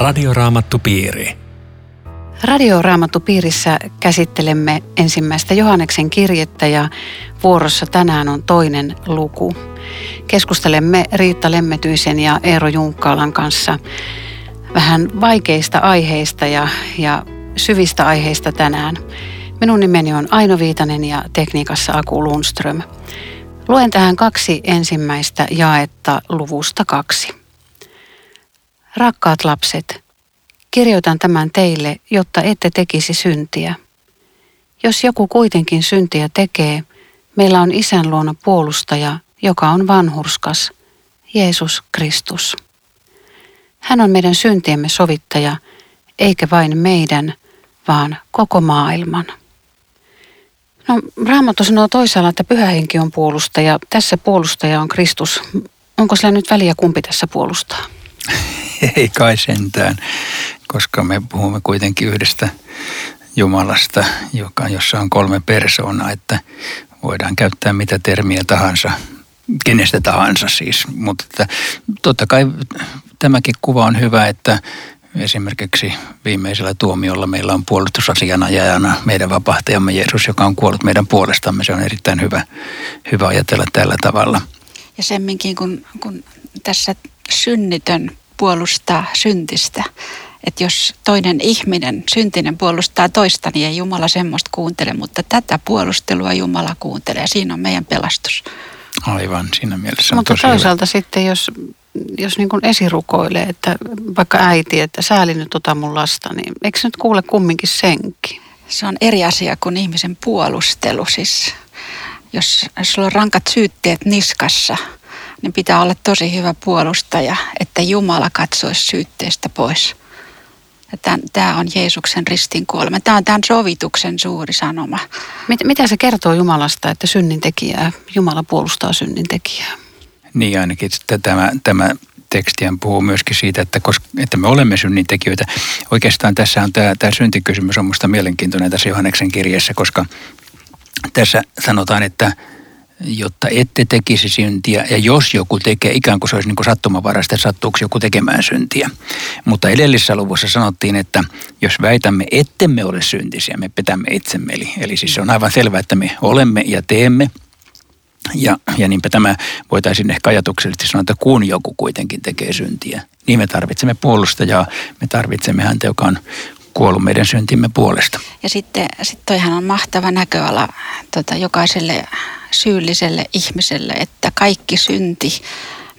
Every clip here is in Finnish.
Radioraamattupiiri. Radioraamattupiirissä käsittelemme ensimmäistä Johanneksen kirjettä ja vuorossa tänään on toinen luku. Keskustelemme Riitta Lemmetyisen ja Eero Junkkaalan kanssa vähän vaikeista aiheista ja, ja syvistä aiheista tänään. Minun nimeni on Aino Viitanen ja tekniikassa Aku Lundström. Luen tähän kaksi ensimmäistä jaetta luvusta kaksi. Rakkaat lapset, kirjoitan tämän teille, jotta ette tekisi syntiä. Jos joku kuitenkin syntiä tekee, meillä on isän luona puolustaja, joka on vanhurskas, Jeesus Kristus. Hän on meidän syntiemme sovittaja, eikä vain meidän, vaan koko maailman. No, Raamattu sanoo toisaalla, että pyhä henki on puolustaja. Tässä puolustaja on Kristus. Onko sillä nyt väliä, kumpi tässä puolustaa? Ei kai sentään, koska me puhumme kuitenkin yhdestä Jumalasta, joka, jossa on kolme persoonaa, että voidaan käyttää mitä termiä tahansa, kenestä tahansa siis. Mutta että, totta kai tämäkin kuva on hyvä, että Esimerkiksi viimeisellä tuomiolla meillä on puolustusasianajajana meidän vapahtajamme Jeesus, joka on kuollut meidän puolestamme. Se on erittäin hyvä, hyvä ajatella tällä tavalla. Ja semminkin, kun, kun tässä synnitön puolustaa syntistä, että jos toinen ihminen, syntinen puolustaa toista, niin ei Jumala semmoista kuuntele, mutta tätä puolustelua Jumala kuuntelee. Siinä on meidän pelastus. Aivan, siinä mielessä on Mutta tosi toisaalta hyvä. sitten, jos, jos niin kuin esirukoilee, että vaikka äiti, että sääli nyt tota mun lasta, niin eikö se nyt kuule kumminkin senkin? Se on eri asia kuin ihmisen puolustelu. Siis jos, jos sulla on rankat syytteet niskassa, niin pitää olla tosi hyvä puolustaja, että Jumala katsoisi syytteestä pois. Tämä on Jeesuksen ristin kuolema. Tämä on tämän sovituksen suuri sanoma. Mit, mitä se kertoo Jumalasta, että synnin tekijää, Jumala puolustaa synnin tekijää? Niin ainakin että tämä, tämä tekstiä puhuu myöskin siitä, että, koska, että me olemme synnintekijöitä. Oikeastaan tässä on tämä, tämä syntikysymys on minusta mielenkiintoinen tässä Johanneksen kirjassa, koska tässä sanotaan, että jotta ette tekisi syntiä, ja jos joku tekee, ikään kuin se olisi niin kuin sattumanvaraista, että sattuuko joku tekemään syntiä. Mutta edellisessä luvussa sanottiin, että jos väitämme, ettemme ole syntisiä, me petämme itsemme. Eli, eli siis se on aivan selvää, että me olemme ja teemme, ja, ja niinpä tämä voitaisiin ehkä ajatuksellisesti sanoa, että kun joku kuitenkin tekee syntiä, niin me tarvitsemme puolustajaa, me tarvitsemme häntä, joka on kuollut meidän syntimme puolesta. Ja sitten sit toihan on mahtava näköala tota, jokaiselle syylliselle ihmiselle, että kaikki synti,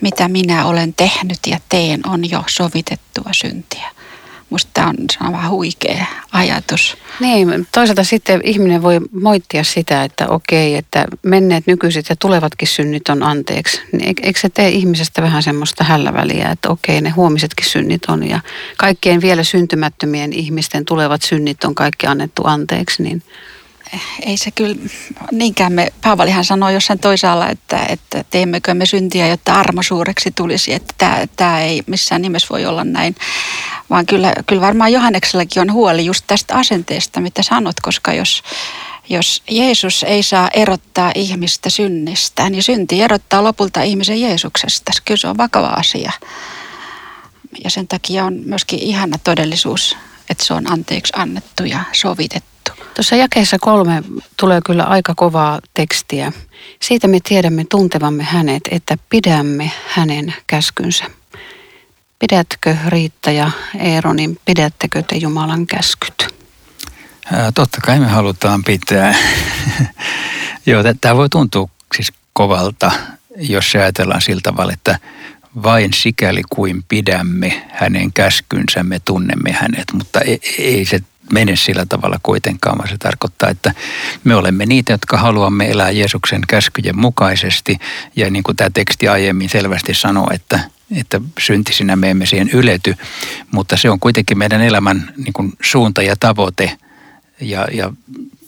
mitä minä olen tehnyt ja teen, on jo sovitettua syntiä. Musta tämä on, on vähän huikea ajatus. Niin, toisaalta sitten ihminen voi moittia sitä, että okei, että menneet nykyiset ja tulevatkin synnit on anteeksi. Niin eikö se tee ihmisestä vähän semmoista hälläväliä, että okei, ne huomisetkin synnit on ja kaikkien vielä syntymättömien ihmisten tulevat synnit on kaikki annettu anteeksi, niin ei se kyllä, niinkään me, Paavalihan sanoi jossain toisaalla, että, että teemmekö me syntiä, jotta armo suureksi tulisi, että tämä, tämä ei missään nimessä voi olla näin. Vaan kyllä, kyllä varmaan Johanneksellakin on huoli just tästä asenteesta, mitä sanot, koska jos, jos Jeesus ei saa erottaa ihmistä synnistä, niin synti erottaa lopulta ihmisen Jeesuksesta. Kyllä se on vakava asia. Ja sen takia on myöskin ihana todellisuus, että se on anteeksi annettu ja sovitettu. Tuossa jakeessa kolme tulee kyllä aika kovaa tekstiä. Siitä me tiedämme tuntevamme hänet, että pidämme hänen käskynsä. Pidätkö Riitta ja Eero, niin pidättekö te Jumalan käskyt? Ää, totta kai me halutaan pitää. Joo, tämä voi tuntua siis kovalta, jos se ajatellaan sillä tavalla, että vain sikäli kuin pidämme hänen käskynsä, me tunnemme hänet, mutta ei, ei se mene sillä tavalla kuitenkaan, vaan se tarkoittaa, että me olemme niitä, jotka haluamme elää Jeesuksen käskyjen mukaisesti. Ja niin kuin tämä teksti aiemmin selvästi sanoo, että, että syntisinä me emme siihen ylety, mutta se on kuitenkin meidän elämän niin kuin suunta ja tavoite ja, ja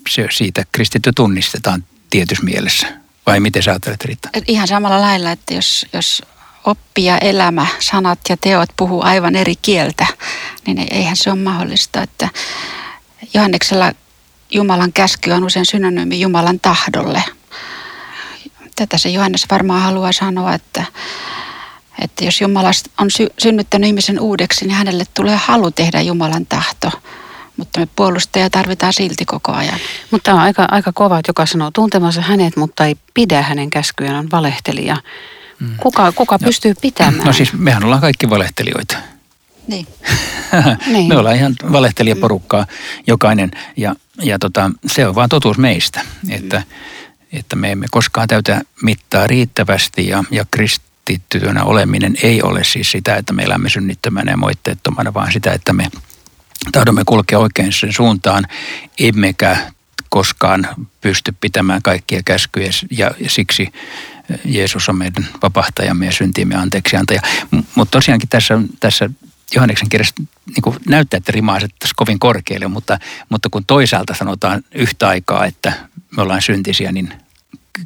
se, siitä kristitty tunnistetaan tietyssä mielessä. Vai miten sä ajattelet, Riitta? Ihan samalla lailla, että jos, jos oppi ja elämä, sanat ja teot puhuu aivan eri kieltä, niin eihän se ole mahdollista, että Johanneksella Jumalan käsky on usein synonyymi Jumalan tahdolle. Tätä se Johannes varmaan haluaa sanoa, että, Että jos Jumala on sy- synnyttänyt ihmisen uudeksi, niin hänelle tulee halu tehdä Jumalan tahto. Mutta me puolustajia tarvitaan silti koko ajan. Mutta on aika, aika kova, että joka sanoo tuntemansa hänet, mutta ei pidä hänen käskyjään, on valehtelija. Mm. Kuka, kuka no, pystyy pitämään? No siis mehän ollaan kaikki valehtelijoita. Niin. niin. Me ollaan ihan valehtelijaporukkaa jokainen ja, ja tota, se on vaan totuus meistä, että, mm. että me emme koskaan täytä mittaa riittävästi ja, ja kristittyönä oleminen ei ole siis sitä, että me elämme synnittömänä ja moitteettomana, vaan sitä, että me tahdomme kulkea oikein sen suuntaan, emmekä koskaan pysty pitämään kaikkia käskyjä ja siksi Jeesus on meidän vapahtajamme ja syntiimme anteeksiantaja. Mutta tosiaankin tässä, tässä Johanneksen kirjassa niin näyttää, että rima asettaisiin kovin korkealle, mutta, mutta kun toisaalta sanotaan yhtä aikaa, että me ollaan syntisiä, niin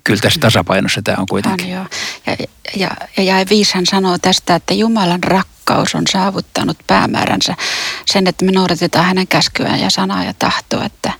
kyllä tässä tasapainossa tämä on kuitenkin. On, Ja, ja, ja, ja viishan sanoo tästä, että Jumalan rakkaus on saavuttanut päämääränsä sen, että me noudatetaan hänen käskyään ja sanaa ja tahtoa, että,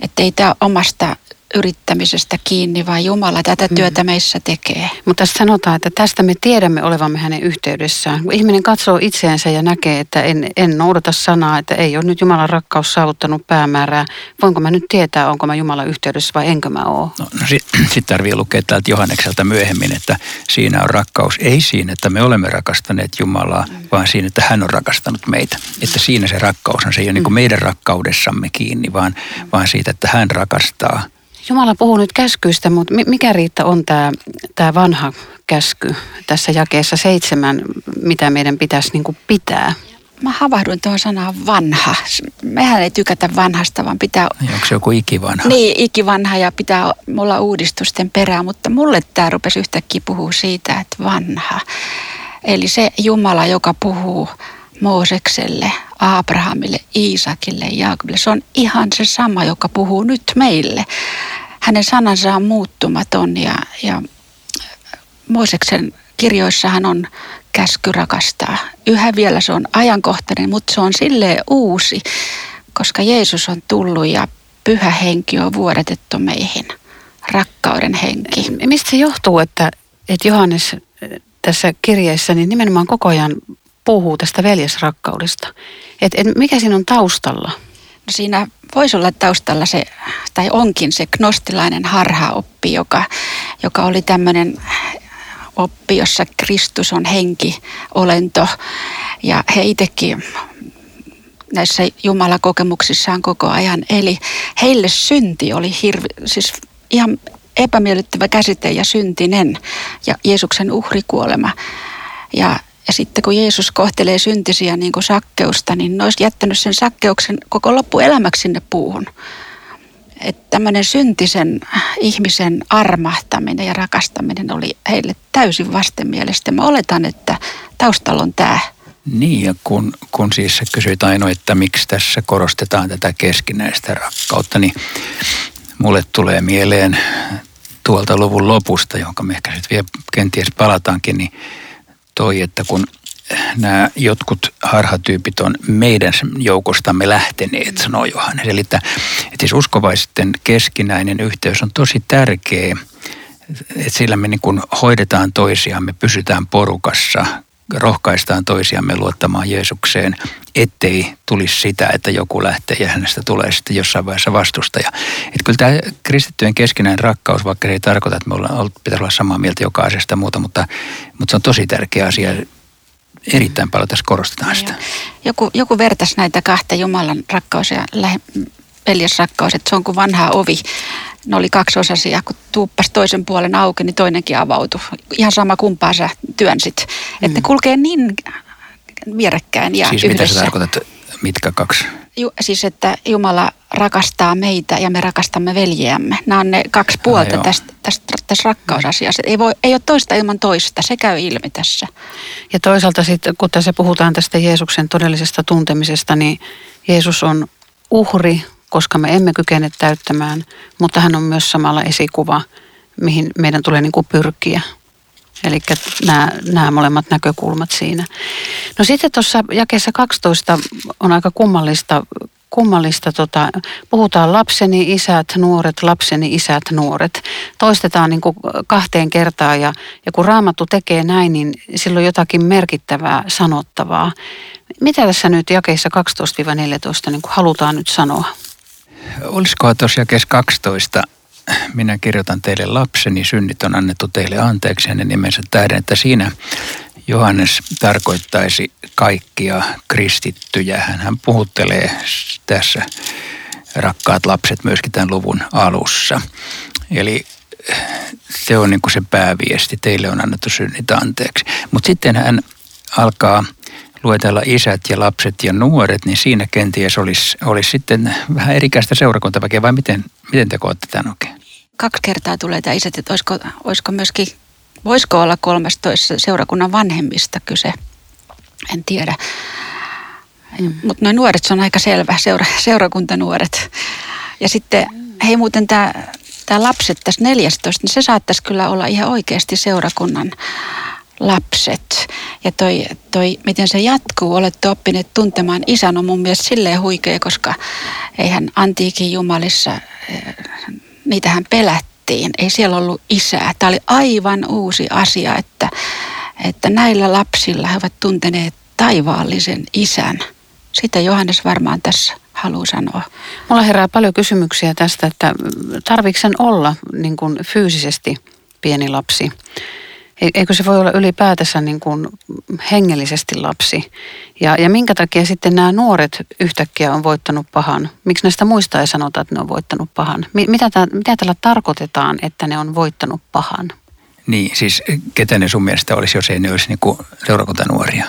että ei tämä omasta yrittämisestä kiinni, vaan Jumala tätä mm. työtä meissä tekee. Mutta tässä sanotaan, että tästä me tiedämme olevamme hänen yhteydessään. Kun ihminen katsoo itseensä ja näkee, että en, en noudata sanaa, että ei ole nyt Jumalan rakkaus saavuttanut päämäärää, voinko mä nyt tietää, onko mä Jumalan yhteydessä vai enkö mä ole? No, no sitten sit tarvii lukea täältä Johannekselta myöhemmin, että siinä on rakkaus. Ei siinä, että me olemme rakastaneet Jumalaa, mm. vaan siinä, että hän on rakastanut meitä. Että siinä se rakkaus on. Se ei ole mm. niin meidän rakkaudessamme kiinni, vaan, mm. vaan siitä, että hän rakastaa Jumala puhuu nyt käskyistä, mutta mikä Riitta on tämä, tämä vanha käsky tässä jakeessa seitsemän, mitä meidän pitäisi niin kuin pitää? Mä havahduin tuohon sanaan vanha. Mehän ei tykätä vanhasta, vaan pitää... Onko se joku ikivanha? Niin, ikivanha ja pitää olla uudistusten perää, mutta mulle tämä rupesi yhtäkkiä puhua siitä, että vanha. Eli se Jumala, joka puhuu Moosekselle, Abrahamille, Iisakille ja Jaakobille. Se on ihan se sama, joka puhuu nyt meille. Hänen sanansa on muuttumaton ja, ja Mooseksen kirjoissahan on käsky rakastaa. Yhä vielä se on ajankohtainen, mutta se on silleen uusi, koska Jeesus on tullut ja pyhä henki on vuodatettu meihin. Rakkauden henki. Mistä se johtuu, että, että Johannes tässä kirjeessä niin nimenomaan koko ajan puhuu tästä veljesrakkaudesta. Et, et mikä siinä on taustalla? No siinä voisi olla taustalla se, tai onkin se gnostilainen harhaoppi, joka, joka oli tämmöinen oppi, jossa Kristus on henki, olento. Ja he itsekin näissä Jumalakokemuksissaan koko ajan. Eli heille synti oli hirvi, siis ihan epämiellyttävä käsite ja syntinen ja Jeesuksen uhrikuolema. Ja ja sitten kun Jeesus kohtelee syntisiä niin kuin sakkeusta, niin ne olisi jättänyt sen sakkeuksen koko loppuelämäksi sinne puuhun. Että tämmöinen syntisen ihmisen armahtaminen ja rakastaminen oli heille täysin vastenmielestä. Mä oletan, että taustalla on tämä. Niin, ja kun, kun siis kysyit Aino, että miksi tässä korostetaan tätä keskinäistä rakkautta, niin mulle tulee mieleen tuolta luvun lopusta, jonka me ehkä sitten vielä kenties palataankin, niin toi, että kun nämä jotkut harhatyypit on meidän joukostamme lähteneet, sanoo Johannes. Eli että, että siis uskovaisten keskinäinen yhteys on tosi tärkeä, että sillä me niin kuin hoidetaan toisiamme, pysytään porukassa, rohkaistaan toisiamme luottamaan Jeesukseen, ettei tulisi sitä, että joku lähtee ja hänestä tulee sitten jossain vaiheessa vastustaja. Että kyllä tämä kristittyjen keskinäinen rakkaus, vaikka se ei tarkoita, että me ollaan, pitäisi olla samaa mieltä joka asiasta muuta, mutta, mutta se on tosi tärkeä asia. Erittäin paljon tässä korostetaan sitä. Joku, joku vertaisi näitä kahta Jumalan rakkaus ja lähe, veljesrakkaus, että se on kuin vanha ovi. Ne oli kaksi osasia, kun tuuppas toisen puolen auki, niin toinenkin avautui. Ihan sama kumpaa sä työnsit. Mm. Että kulkee niin vierekkäin ja Siis yhdessä. mitä sä tarkoitat, mitkä kaksi? Ju, siis että Jumala rakastaa meitä ja me rakastamme veljeämme. Nämä on ne kaksi puolta ah, tästä, tästä, tästä rakkausasiasta. Ei, voi, ei ole toista ilman toista, se käy ilmi tässä. Ja toisaalta sitten, kun tässä puhutaan tästä Jeesuksen todellisesta tuntemisesta, niin Jeesus on uhri koska me emme kykene täyttämään, mutta hän on myös samalla esikuva, mihin meidän tulee niin kuin pyrkiä. Eli nämä, nämä molemmat näkökulmat siinä. No sitten tuossa jakeessa 12 on aika kummallista, kummallista. Tota, puhutaan lapseni isät, nuoret, lapseni isät, nuoret. Toistetaan niin kuin kahteen kertaan ja, ja kun Raamattu tekee näin, niin silloin jotakin merkittävää sanottavaa. Mitä tässä nyt jakeissa 12-14 niin kuin halutaan nyt sanoa? Olisiko tuossa jakeessa 12 minä kirjoitan teille lapseni, synnit on annettu teille anteeksi hänen nimensä tähden, että siinä Johannes tarkoittaisi kaikkia kristittyjä. Hän puhuttelee tässä rakkaat lapset myöskin tämän luvun alussa. Eli se on niin kuin se pääviesti, teille on annettu synnit anteeksi. Mutta sitten hän alkaa luetella isät ja lapset ja nuoret, niin siinä kenties olisi, olisi sitten vähän erikäistä seurakuntaväkeä, vai miten, miten te kootte tämän oikein? Kaksi kertaa tulee tämä isät, että olisiko, olisiko myöskin, voisiko olla 13 seurakunnan vanhemmista kyse, en tiedä. Mm. Mutta noin nuoret, se on aika selvä, seura, seurakuntanuoret. Ja sitten, hei muuten tämä, tämä lapset tässä 14, niin se saattaisi kyllä olla ihan oikeasti seurakunnan lapset. Ja toi, toi, miten se jatkuu, olette oppineet tuntemaan isän on mun mielestä silleen huikea, koska eihän antiikin jumalissa, eh, niitähän pelättiin. Ei siellä ollut isää. Tämä oli aivan uusi asia, että, että näillä lapsilla he ovat tunteneet taivaallisen isän. Sitä Johannes varmaan tässä haluaa sanoa. Mulla herää paljon kysymyksiä tästä, että tarvitsen sen olla niin kuin fyysisesti pieni lapsi? Eikö se voi olla ylipäätänsä niin kuin hengellisesti lapsi? Ja, ja minkä takia sitten nämä nuoret yhtäkkiä on voittanut pahan? Miksi näistä muista ei sanota, että ne on voittanut pahan? Mitä, mitä tällä tarkoitetaan, että ne on voittanut pahan? Niin, siis ketä ne sun mielestä olisi, jos ei ne olisi niin seurakuntanuoria?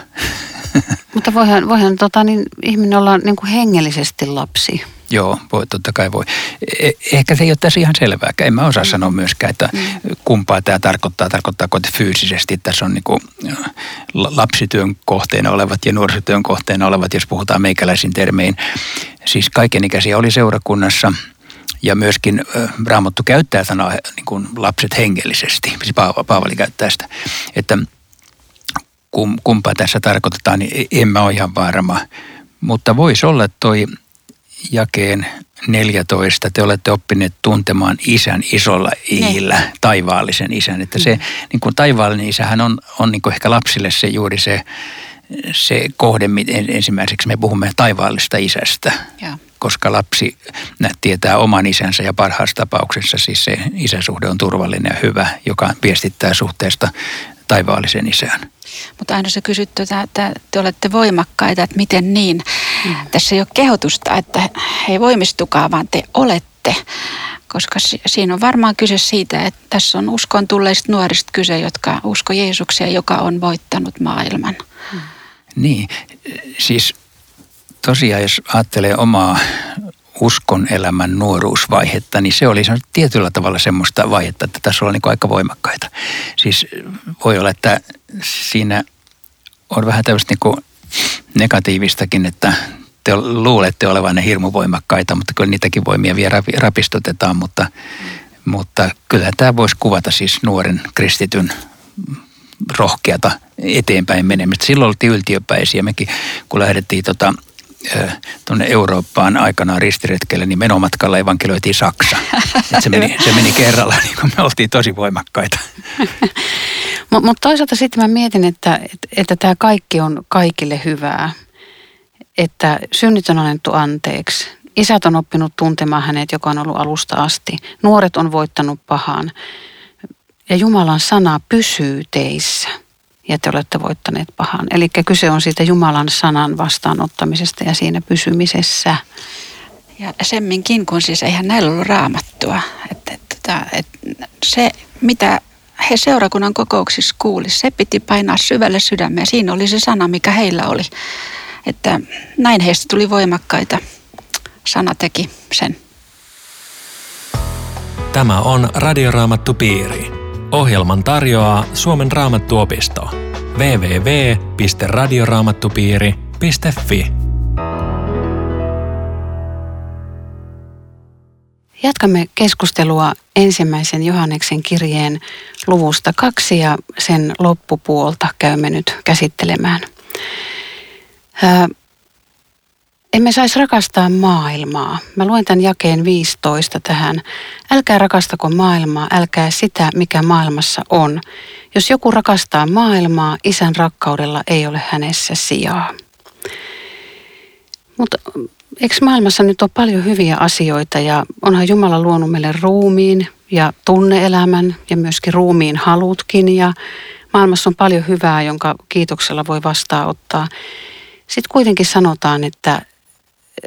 Mutta voihan, voihan tota, niin, ihminen olla niin kuin hengellisesti lapsi. Joo, voi, totta kai voi. E- ehkä se ei ole tässä ihan selvääkään. En mä osaa mm. sanoa myöskään, että mm. kumpaa tämä tarkoittaa. Tarkoittaako, että fyysisesti tässä on niin kuin lapsityön kohteena olevat ja nuorisotyön kohteena olevat, jos puhutaan meikäläisin termein. Siis kaikenikäisiä oli seurakunnassa ja myöskin Raamattu käyttää sanaa niin kuin lapset hengellisesti. Siis Paavali käyttää sitä. Että kumpaa tässä tarkoitetaan, niin en mä ole ihan varma. Mutta voisi olla toi jakeen 14, te olette oppineet tuntemaan isän isolla iillä, ne. taivaallisen isän. Että se mm. niin kuin taivaallinen isähän on, on niin kuin ehkä lapsille se juuri se, se kohde, ensimmäiseksi me puhumme taivaallista isästä. Ja. Koska lapsi tietää oman isänsä ja parhaassa tapauksessa siis se isäsuhde on turvallinen ja hyvä, joka viestittää suhteesta taivaallisen isään. Mutta aina se kysytty, että te olette voimakkaita, että miten niin. Mm. Tässä ei ole kehotusta, että he voimistukaa, vaan te olette. Koska siinä on varmaan kyse siitä, että tässä on uskon tulleista nuorista kyse, jotka usko Jeesuksia, joka on voittanut maailman. Mm. Niin, siis tosiaan jos ajattelee omaa uskon elämän nuoruusvaihetta, niin se oli tietyllä tavalla semmoista vaihetta, että tässä on niin aika voimakkaita. Siis voi olla, että siinä on vähän tämmöistä niin negatiivistakin, että te luulette olevanne hirmu voimakkaita, mutta kyllä niitäkin voimia vielä rapistutetaan, mutta, mutta kyllä tämä voisi kuvata siis nuoren kristityn rohkeata eteenpäin menemistä. Silloin oltiin yltiöpäisiä. Mekin kun lähdettiin tota, tuonne Eurooppaan aikanaan ristiretkelle, niin menomatkalla evankelioitiin Saksa. se, meni, se meni kerralla, niin kun me oltiin tosi voimakkaita. Mutta mut toisaalta sitten mä mietin, että, että, että tämä kaikki on kaikille hyvää. Että synnit on annettu anteeksi. Isät on oppinut tuntemaan hänet, joka on ollut alusta asti. Nuoret on voittanut pahan. Ja Jumalan sana pysyy teissä ja te olette voittaneet pahan. Eli kyse on siitä Jumalan sanan vastaanottamisesta ja siinä pysymisessä. Ja semminkin, kun siis eihän näillä ollut raamattua. Että, että, että se, mitä he seurakunnan kokouksissa kuuli, se piti painaa syvälle sydämeen. Siinä oli se sana, mikä heillä oli. Että näin heistä tuli voimakkaita. Sana teki sen. Tämä on Radioraamattu Piiri. Ohjelman tarjoaa Suomen raamattuopisto. www.radioraamattupiiri.fi Jatkamme keskustelua ensimmäisen Johanneksen kirjeen luvusta kaksi ja sen loppupuolta käymme nyt käsittelemään. Emme saisi rakastaa maailmaa. Mä luen tämän jakeen 15 tähän. Älkää rakastako maailmaa, älkää sitä, mikä maailmassa on. Jos joku rakastaa maailmaa, isän rakkaudella ei ole hänessä sijaa. Mutta eikö maailmassa nyt ole paljon hyviä asioita ja onhan Jumala luonut meille ruumiin ja tunneelämän ja myöskin ruumiin halutkin ja maailmassa on paljon hyvää, jonka kiitoksella voi vastaanottaa. Sitten kuitenkin sanotaan, että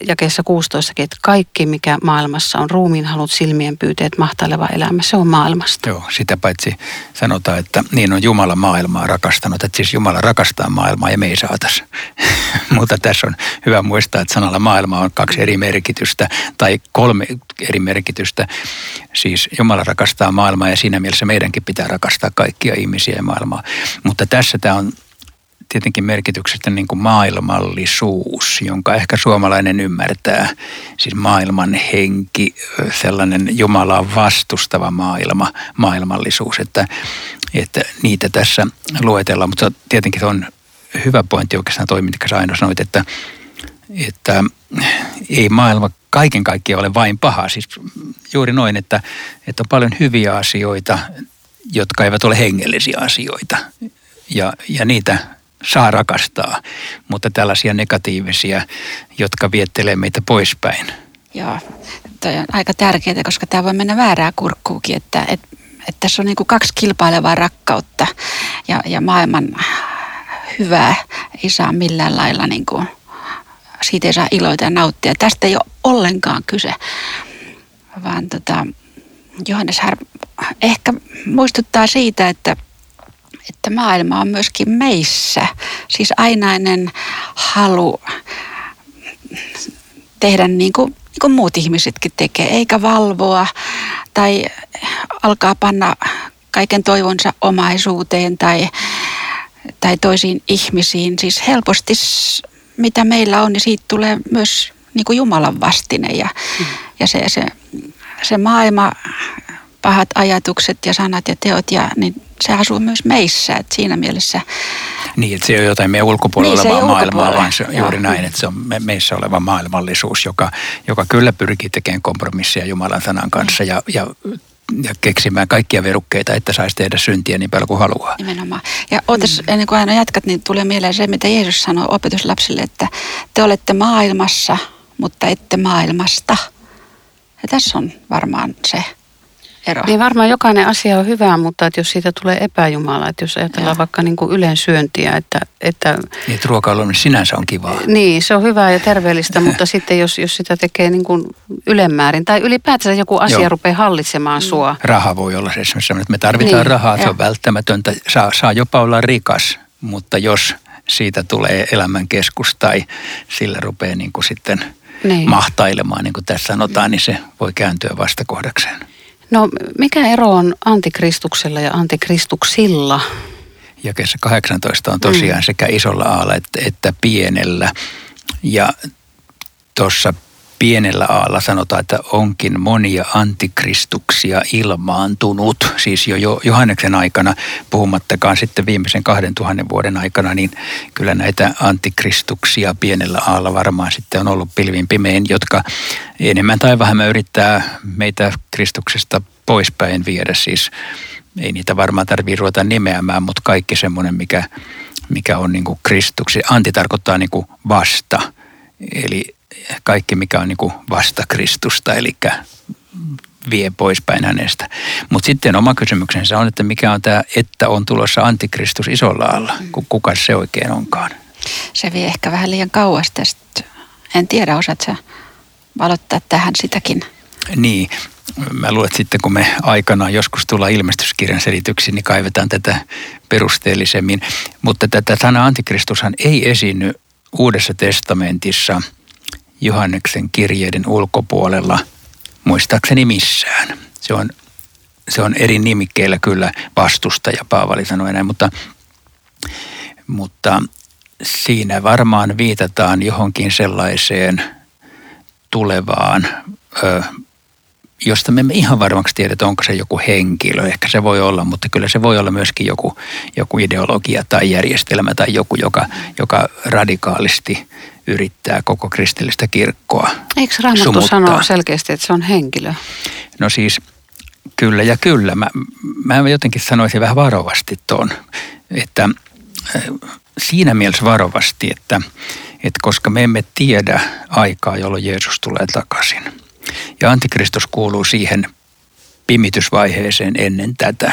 jakeessa 16, että kaikki mikä maailmassa on, ruumiin halut, silmien pyyteet, mahtaileva elämä, se on maailmasta. Joo, sitä paitsi sanotaan, että niin on Jumala maailmaa rakastanut, että siis Jumala rakastaa maailmaa ja me ei saatas. Mutta tässä on hyvä muistaa, että sanalla maailma on kaksi eri merkitystä tai kolme eri merkitystä. Siis Jumala rakastaa maailmaa ja siinä mielessä meidänkin pitää rakastaa kaikkia ihmisiä ja maailmaa. Mutta tässä tämä on tietenkin merkityksestä niin kuin maailmallisuus, jonka ehkä suomalainen ymmärtää. Siis maailman henki, sellainen Jumalaa vastustava maailma, maailmallisuus, että, että niitä tässä luetellaan. Mutta tietenkin se on hyvä pointti oikeastaan toi, mitä aina sanoit, että, että ei maailma kaiken kaikkiaan ole vain paha. Siis juuri noin, että, että on paljon hyviä asioita, jotka eivät ole hengellisiä asioita. Ja, ja niitä saa rakastaa, mutta tällaisia negatiivisia, jotka viettelee meitä poispäin. Joo, toi on aika tärkeää, koska tämä voi mennä väärää kurkkuukin, että, että, että tässä on niin kuin kaksi kilpailevaa rakkautta ja, ja maailman hyvää ei saa millään lailla niin kuin, siitä ei saa iloita ja nauttia. Tästä ei ole ollenkaan kyse, vaan tota, Johannes Har ehkä muistuttaa siitä, että että maailma on myöskin meissä. Siis ainainen halu tehdä niin kuin, niin kuin muut ihmisetkin tekee, eikä valvoa tai alkaa panna kaiken toivonsa omaisuuteen tai, tai toisiin ihmisiin. Siis helposti mitä meillä on, niin siitä tulee myös niin kuin Jumalan vastine ja, mm. ja se, se, se maailma pahat ajatukset ja sanat ja teot, ja, niin se asuu myös meissä. Että siinä mielessä... Niin, että se ei ole jotain meidän ulkopuolella niin, olevaa maailmaa, vaan se on Joo. juuri näin, että se on me, meissä oleva maailmallisuus, joka, joka kyllä pyrkii tekemään kompromisseja Jumalan sanan kanssa niin. ja, ja ja keksimään kaikkia verukkeita, että saisi tehdä syntiä niin paljon kuin haluaa. Nimenomaan. Ja ootas, mm. ennen kuin aina jatkat, niin tulee mieleen se, mitä Jeesus sanoi opetuslapsille, että te olette maailmassa, mutta ette maailmasta. Ja tässä on varmaan se ero. Niin varmaan jokainen asia on hyvä, mutta että jos siitä tulee epäjumala, että jos ajatellaan ja. vaikka niin kuin ylensyöntiä, että... että niin, että ruokailu sinänsä on kivaa. Niin, se on hyvää ja terveellistä, mutta sitten jos, jos sitä tekee niin kuin ylemmäärin tai ylipäätään joku asia Joo. rupeaa hallitsemaan mm. sua. Raha voi olla se esimerkiksi että me tarvitaan niin, rahaa, se on välttämätöntä, saa, saa jopa olla rikas, mutta jos siitä tulee elämän keskus tai sillä rupeaa niin kuin sitten niin. mahtailemaan, niin kuin tässä sanotaan, niin se voi kääntyä vastakohdakseen. No mikä ero on antikristuksella ja antikristuksilla? Jakeessa 18 on tosiaan mm. sekä isolla aalla että, että pienellä. Ja tuossa pienellä aalla sanotaan, että onkin monia antikristuksia ilmaantunut. Siis jo Johanneksen aikana, puhumattakaan sitten viimeisen kahden tuhannen vuoden aikana, niin kyllä näitä antikristuksia pienellä aalla varmaan sitten on ollut pilvin pimein, jotka enemmän tai vähemmän yrittää meitä Kristuksesta poispäin viedä. Siis ei niitä varmaan tarvitse ruveta nimeämään, mutta kaikki semmoinen, mikä, mikä on niin kuin Kristuksi. Anti tarkoittaa niin kuin vasta. Eli kaikki, mikä on niin kuin vasta Kristusta, eli vie poispäin hänestä. Mutta sitten oma kysymyksensä on, että mikä on tämä, että on tulossa antikristus isolla alla, kuka se oikein onkaan? Se vie ehkä vähän liian kauas tästä. En tiedä, osaat sä valottaa tähän sitäkin? Niin, mä luulen, että sitten kun me aikanaan joskus tullaan ilmestyskirjan selityksiin, niin kaivetaan tätä perusteellisemmin. Mutta tätä sana antikristushan ei esiinny Uudessa testamentissa – Johanneksen kirjeiden ulkopuolella muistaakseni missään. Se on, se on eri nimikkeillä kyllä vastustaja, Paavali sanoi näin, mutta, mutta siinä varmaan viitataan johonkin sellaiseen tulevaan, ö, josta me emme ihan varmaksi tiedä, onko se joku henkilö. Ehkä se voi olla, mutta kyllä se voi olla myöskin joku, joku ideologia tai järjestelmä tai joku, joka, joka radikaalisti yrittää koko kristillistä kirkkoa Eikö Raamattu sumuttaa. sano selkeästi, että se on henkilö? No siis kyllä ja kyllä. Mä, mä jotenkin sanoisin vähän varovasti tuon, että äh, siinä mielessä varovasti, että, että koska me emme tiedä aikaa, jolloin Jeesus tulee takaisin. Ja antikristus kuuluu siihen pimitysvaiheeseen ennen tätä.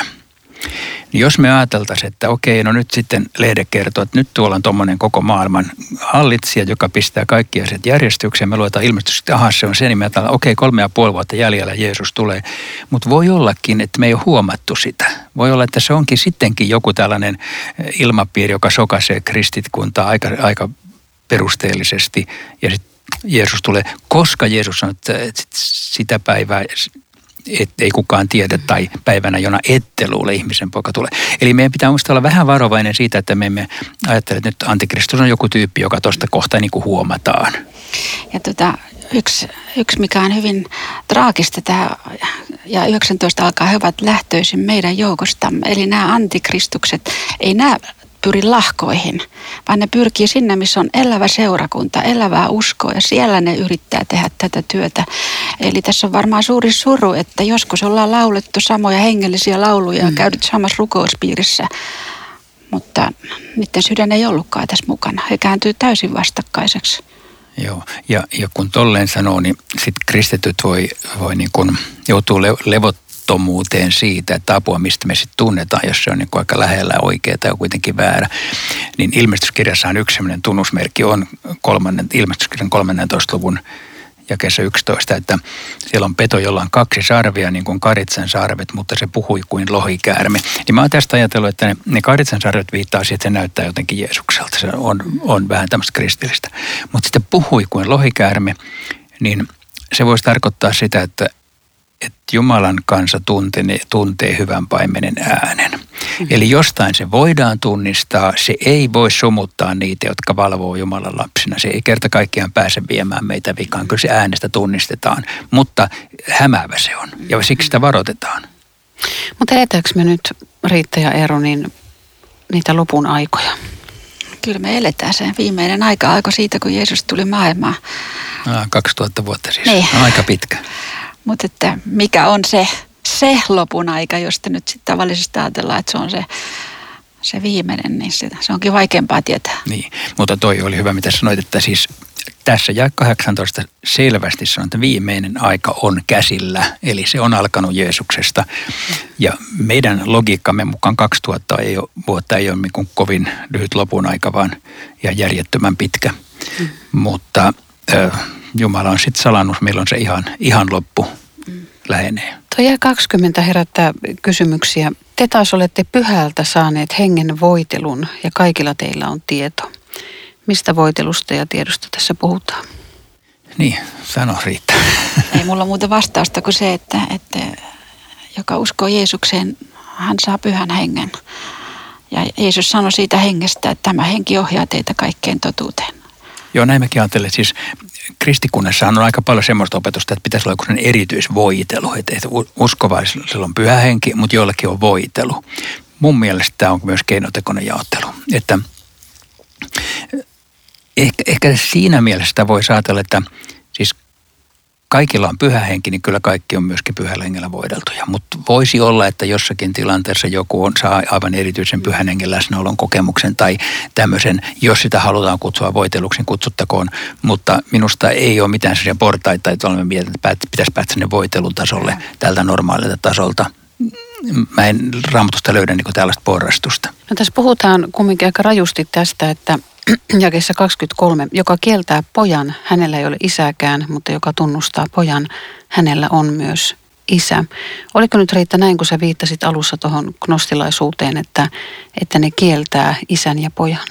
Niin jos me ajateltaisiin, että okei, no nyt sitten lehde kertoo, että nyt tuolla on tuommoinen koko maailman hallitsija, joka pistää kaikki asiat järjestykseen. Me luetaan ilmestys, että aha, se on se, niin me ajatellaan, okei, kolme ja puoli vuotta jäljellä Jeesus tulee. Mutta voi ollakin, että me ei ole huomattu sitä. Voi olla, että se onkin sittenkin joku tällainen ilmapiiri, joka sokaisee kristitkuntaa aika, aika perusteellisesti. Ja sitten Jeesus tulee, koska Jeesus sanoo, että sitä päivää et ei kukaan tiedä tai päivänä, jona ette luule ihmisen poika tulee. Eli meidän pitää muista olla vähän varovainen siitä, että me emme ajattele, että nyt antikristus on joku tyyppi, joka tuosta kohta niin kuin huomataan. Ja tota, yksi, yksi, mikä on hyvin traagista, tämä, ja 19 alkaa, he ovat lähtöisin meidän joukostamme. Eli nämä antikristukset, ei nämä pyri lahkoihin, vaan ne pyrkii sinne, missä on elävä seurakunta, elävää uskoa ja siellä ne yrittää tehdä tätä työtä. Eli tässä on varmaan suuri suru, että joskus ollaan laulettu samoja hengellisiä lauluja ja mm. käynyt samassa rukouspiirissä, mutta niiden sydän ei ollutkaan tässä mukana. He kääntyy täysin vastakkaiseksi. Joo, ja, ja kun tolleen sanoo, niin sitten kristityt voi, voi niin kun joutuu le, levot, levottomuuteen siitä, että apua, mistä me sitten tunnetaan, jos se on niin kuin aika lähellä oikea tai kuitenkin väärä. Niin ilmestyskirjassahan yksi sellainen tunnusmerkki on kolmannen, ilmestyskirjan 13. luvun jakeessa 11, että siellä on peto, jolla on kaksi sarvia, niin kuin karitsan sarvet, mutta se puhui kuin lohikäärme. Niin mä oon tästä ajatellut, että ne, ne karitsan sarvet viittaa siihen, että se näyttää jotenkin Jeesukselta. Se on, on vähän tämmöistä kristillistä. Mutta sitten puhui kuin lohikäärme, niin se voisi tarkoittaa sitä, että että Jumalan kansa tuntee, tuntee hyvän paimenen äänen. Mm-hmm. Eli jostain se voidaan tunnistaa, se ei voi sumuttaa niitä, jotka valvoo Jumalan lapsina. Se ei kerta kaikkiaan pääse viemään meitä vikaan, kyllä se äänestä tunnistetaan, mutta hämäävä se on ja siksi sitä varoitetaan. Mutta eletäänkö me nyt, Riitta ja Eero, niin niitä lopun aikoja? Kyllä me eletään sen viimeinen aika, aika siitä, kun Jeesus tuli maailmaan. Ah, 2000 vuotta siis, niin. aika pitkä. Mutta että mikä on se, se lopun aika, josta nyt sitten tavallisesti ajatellaan, että se on se, se viimeinen, niin se, se onkin vaikeampaa tietää. Niin, mutta toi oli hyvä, mitä sanoit, että siis tässä ja 18 selvästi sanoo, että viimeinen aika on käsillä, eli se on alkanut Jeesuksesta. Ja meidän logiikkamme mukaan 2000 ei ole, vuotta ei ole niin kovin lyhyt lopun aika, vaan ja järjettömän pitkä. Mm. Mutta äh, Jumala on sitten salannut, milloin se ihan, ihan loppu mm. lähenee. Tuo jää 20 herättää kysymyksiä. Te taas olette pyhältä saaneet hengen voitelun ja kaikilla teillä on tieto. Mistä voitelusta ja tiedosta tässä puhutaan? Niin, sano Riitta. Ei mulla muuta vastausta kuin se, että, että joka uskoo Jeesukseen, hän saa pyhän hengen. Ja Jeesus sanoi siitä hengestä, että tämä henki ohjaa teitä kaikkeen totuuteen. Joo, näin mekin ajattelen. Siis kristikunnassa on aika paljon semmoista opetusta, että pitäisi olla joku erityisvoitelu. Että, uskovaisilla on pyhä henki, mutta joillakin on voitelu. Mun mielestä tämä on myös keinotekoinen jaottelu. Että ehkä, ehkä siinä mielessä voi ajatella, että kaikilla on pyhä henki, niin kyllä kaikki on myöskin pyhällä hengellä voideltuja. Mutta voisi olla, että jossakin tilanteessa joku on, saa aivan erityisen pyhän hengen läsnäolon kokemuksen tai tämmöisen, jos sitä halutaan kutsua voiteluksi, niin kutsuttakoon. Mutta minusta ei ole mitään sellaisia portaita, että olemme mietin, että pitäisi päästä sinne voitelun tasolle tältä normaalilta tasolta mä en raamatusta löydä niin tällaista porrastusta. No tässä puhutaan kumminkin aika rajusti tästä, että jakessa 23, joka kieltää pojan, hänellä ei ole isäkään, mutta joka tunnustaa pojan, hänellä on myös isä. Oliko nyt Riitta näin, kun sä viittasit alussa tuohon gnostilaisuuteen, että, että ne kieltää isän ja pojan?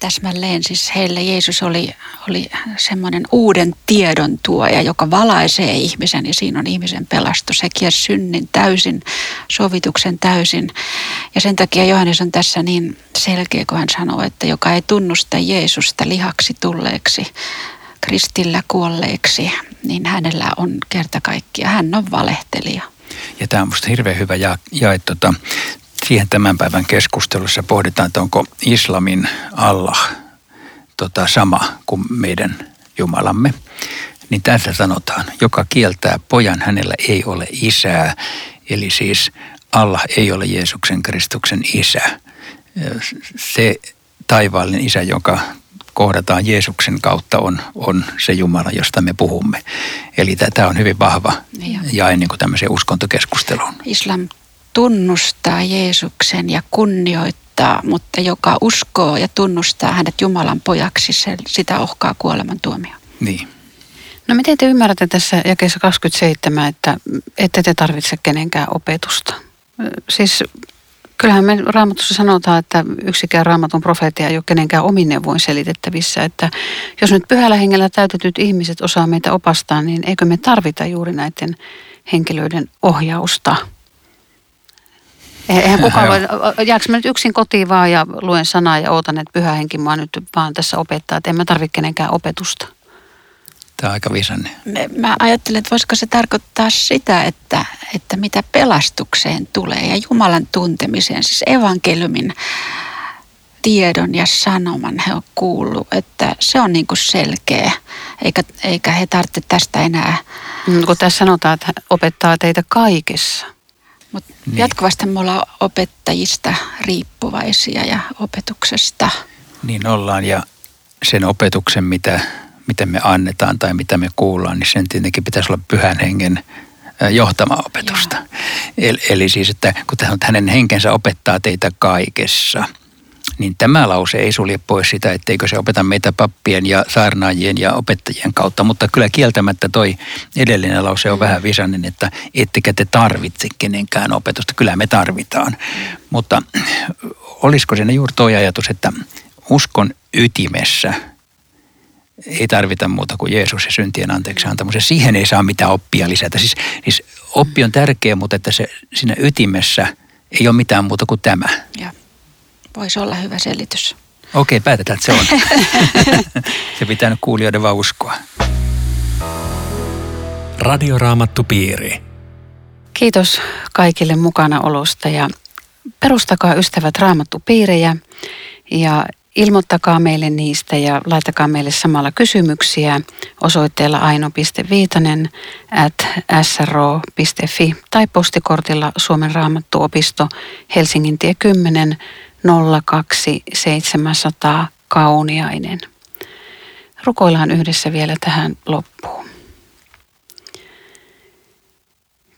Täsmälleen siis heille Jeesus oli, oli semmoinen uuden tiedon tuoja, joka valaisee ihmisen ja siinä on ihmisen pelastus. He kiersi synnin täysin, sovituksen täysin. Ja sen takia Johannes on tässä niin selkeä, kun hän sanoo, että joka ei tunnusta Jeesusta lihaksi tulleeksi, kristillä kuolleeksi, niin hänellä on kerta kaikkia. Hän on valehtelija. Ja tämä on minusta hirveän hyvä ja, tota, siihen tämän päivän keskustelussa pohditaan, että onko islamin Allah tota, sama kuin meidän Jumalamme. Niin tässä sanotaan, joka kieltää pojan, hänellä ei ole isää. Eli siis Allah ei ole Jeesuksen Kristuksen isä. Se taivaallinen isä, joka kohdataan Jeesuksen kautta, on, on se Jumala, josta me puhumme. Eli tämä on hyvin vahva ja ennen kuin tämmöiseen uskontokeskusteluun. Islam tunnustaa Jeesuksen ja kunnioittaa, mutta joka uskoo ja tunnustaa hänet Jumalan pojaksi, se, sitä ohkaa kuoleman tuomio. Niin. No miten te ymmärrätte tässä jakeessa 27, että ette te tarvitse kenenkään opetusta? Siis kyllähän me raamatussa sanotaan, että yksikään raamatun profeetia ei ole kenenkään omin neuvoin selitettävissä. Että jos nyt pyhällä hengellä täytetyt ihmiset osaa meitä opastaa, niin eikö me tarvita juuri näiden henkilöiden ohjausta? Eihän kukaan voi, jääkö mä nyt yksin kotiin vaan ja luen sanaa ja ootan, että pyhä henki mua nyt vaan tässä opettaa, että en mä tarvitse kenenkään opetusta. Tämä on aika visanne. Mä ajattelen, että voisiko se tarkoittaa sitä, että, että mitä pelastukseen tulee ja Jumalan tuntemiseen, siis evankeliumin tiedon ja sanoman he on kuullut, että se on niin kuin selkeä, eikä, eikä he tarvitse tästä enää. Mm, kun tässä sanotaan, että opettaa teitä kaikessa. Mutta niin. jatkuvasti me ollaan opettajista riippuvaisia ja opetuksesta. Niin ollaan ja sen opetuksen, mitä miten me annetaan tai mitä me kuullaan, niin sen tietenkin pitäisi olla pyhän hengen johtama opetusta. Eli, eli siis, että kun hänen henkensä opettaa teitä kaikessa, niin tämä lause ei sulje pois sitä, etteikö se opeta meitä pappien ja saarnaajien ja opettajien kautta. Mutta kyllä kieltämättä toi edellinen lause on vähän visainen, että ettekä te tarvitse kenenkään opetusta. Kyllä me tarvitaan. Mutta olisiko siinä juuri tuo ajatus, että uskon ytimessä – ei tarvita muuta kuin Jeesus ja syntien anteeksi antamus. siihen ei saa mitään oppia lisätä. Siis, siis oppi on tärkeä, mutta että se siinä ytimessä ei ole mitään muuta kuin tämä. Ja. Voisi olla hyvä selitys. Okei, päätetään, että se on. se pitää nyt kuulijoiden vaan uskoa. Radioraamattupiiri. Kiitos kaikille mukanaolosta ja perustakaa ystävät raamattupiirejä ja Ilmoittakaa meille niistä ja laittakaa meille samalla kysymyksiä osoitteella aino.viitanen at sro.fi tai postikortilla Suomen raamattuopisto Helsingin tie 10 02700 Kauniainen. Rukoillaan yhdessä vielä tähän loppuun.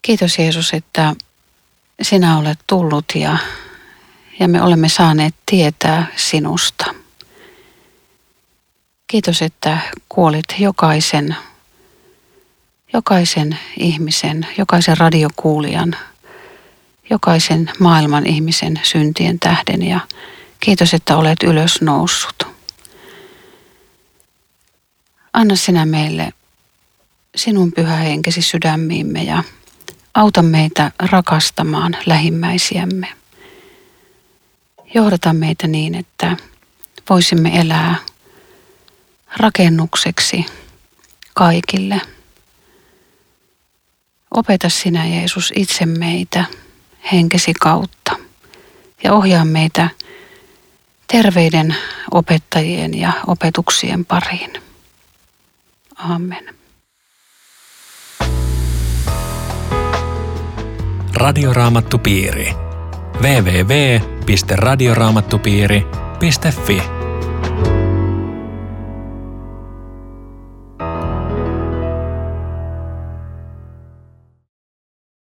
Kiitos Jeesus, että sinä olet tullut ja ja me olemme saaneet tietää sinusta. Kiitos, että kuolit jokaisen, jokaisen ihmisen, jokaisen radiokuulijan, jokaisen maailman ihmisen syntien tähden ja kiitos, että olet ylös noussut. Anna sinä meille sinun pyhä henkesi sydämiimme ja auta meitä rakastamaan lähimmäisiämme. Johdata meitä niin, että voisimme elää rakennukseksi kaikille. Opeta sinä Jeesus itse meitä henkesi kautta ja ohjaa meitä terveiden opettajien ja opetuksien pariin. Amen. Radioraamattupiiri. www.radioraamattupiiri.fi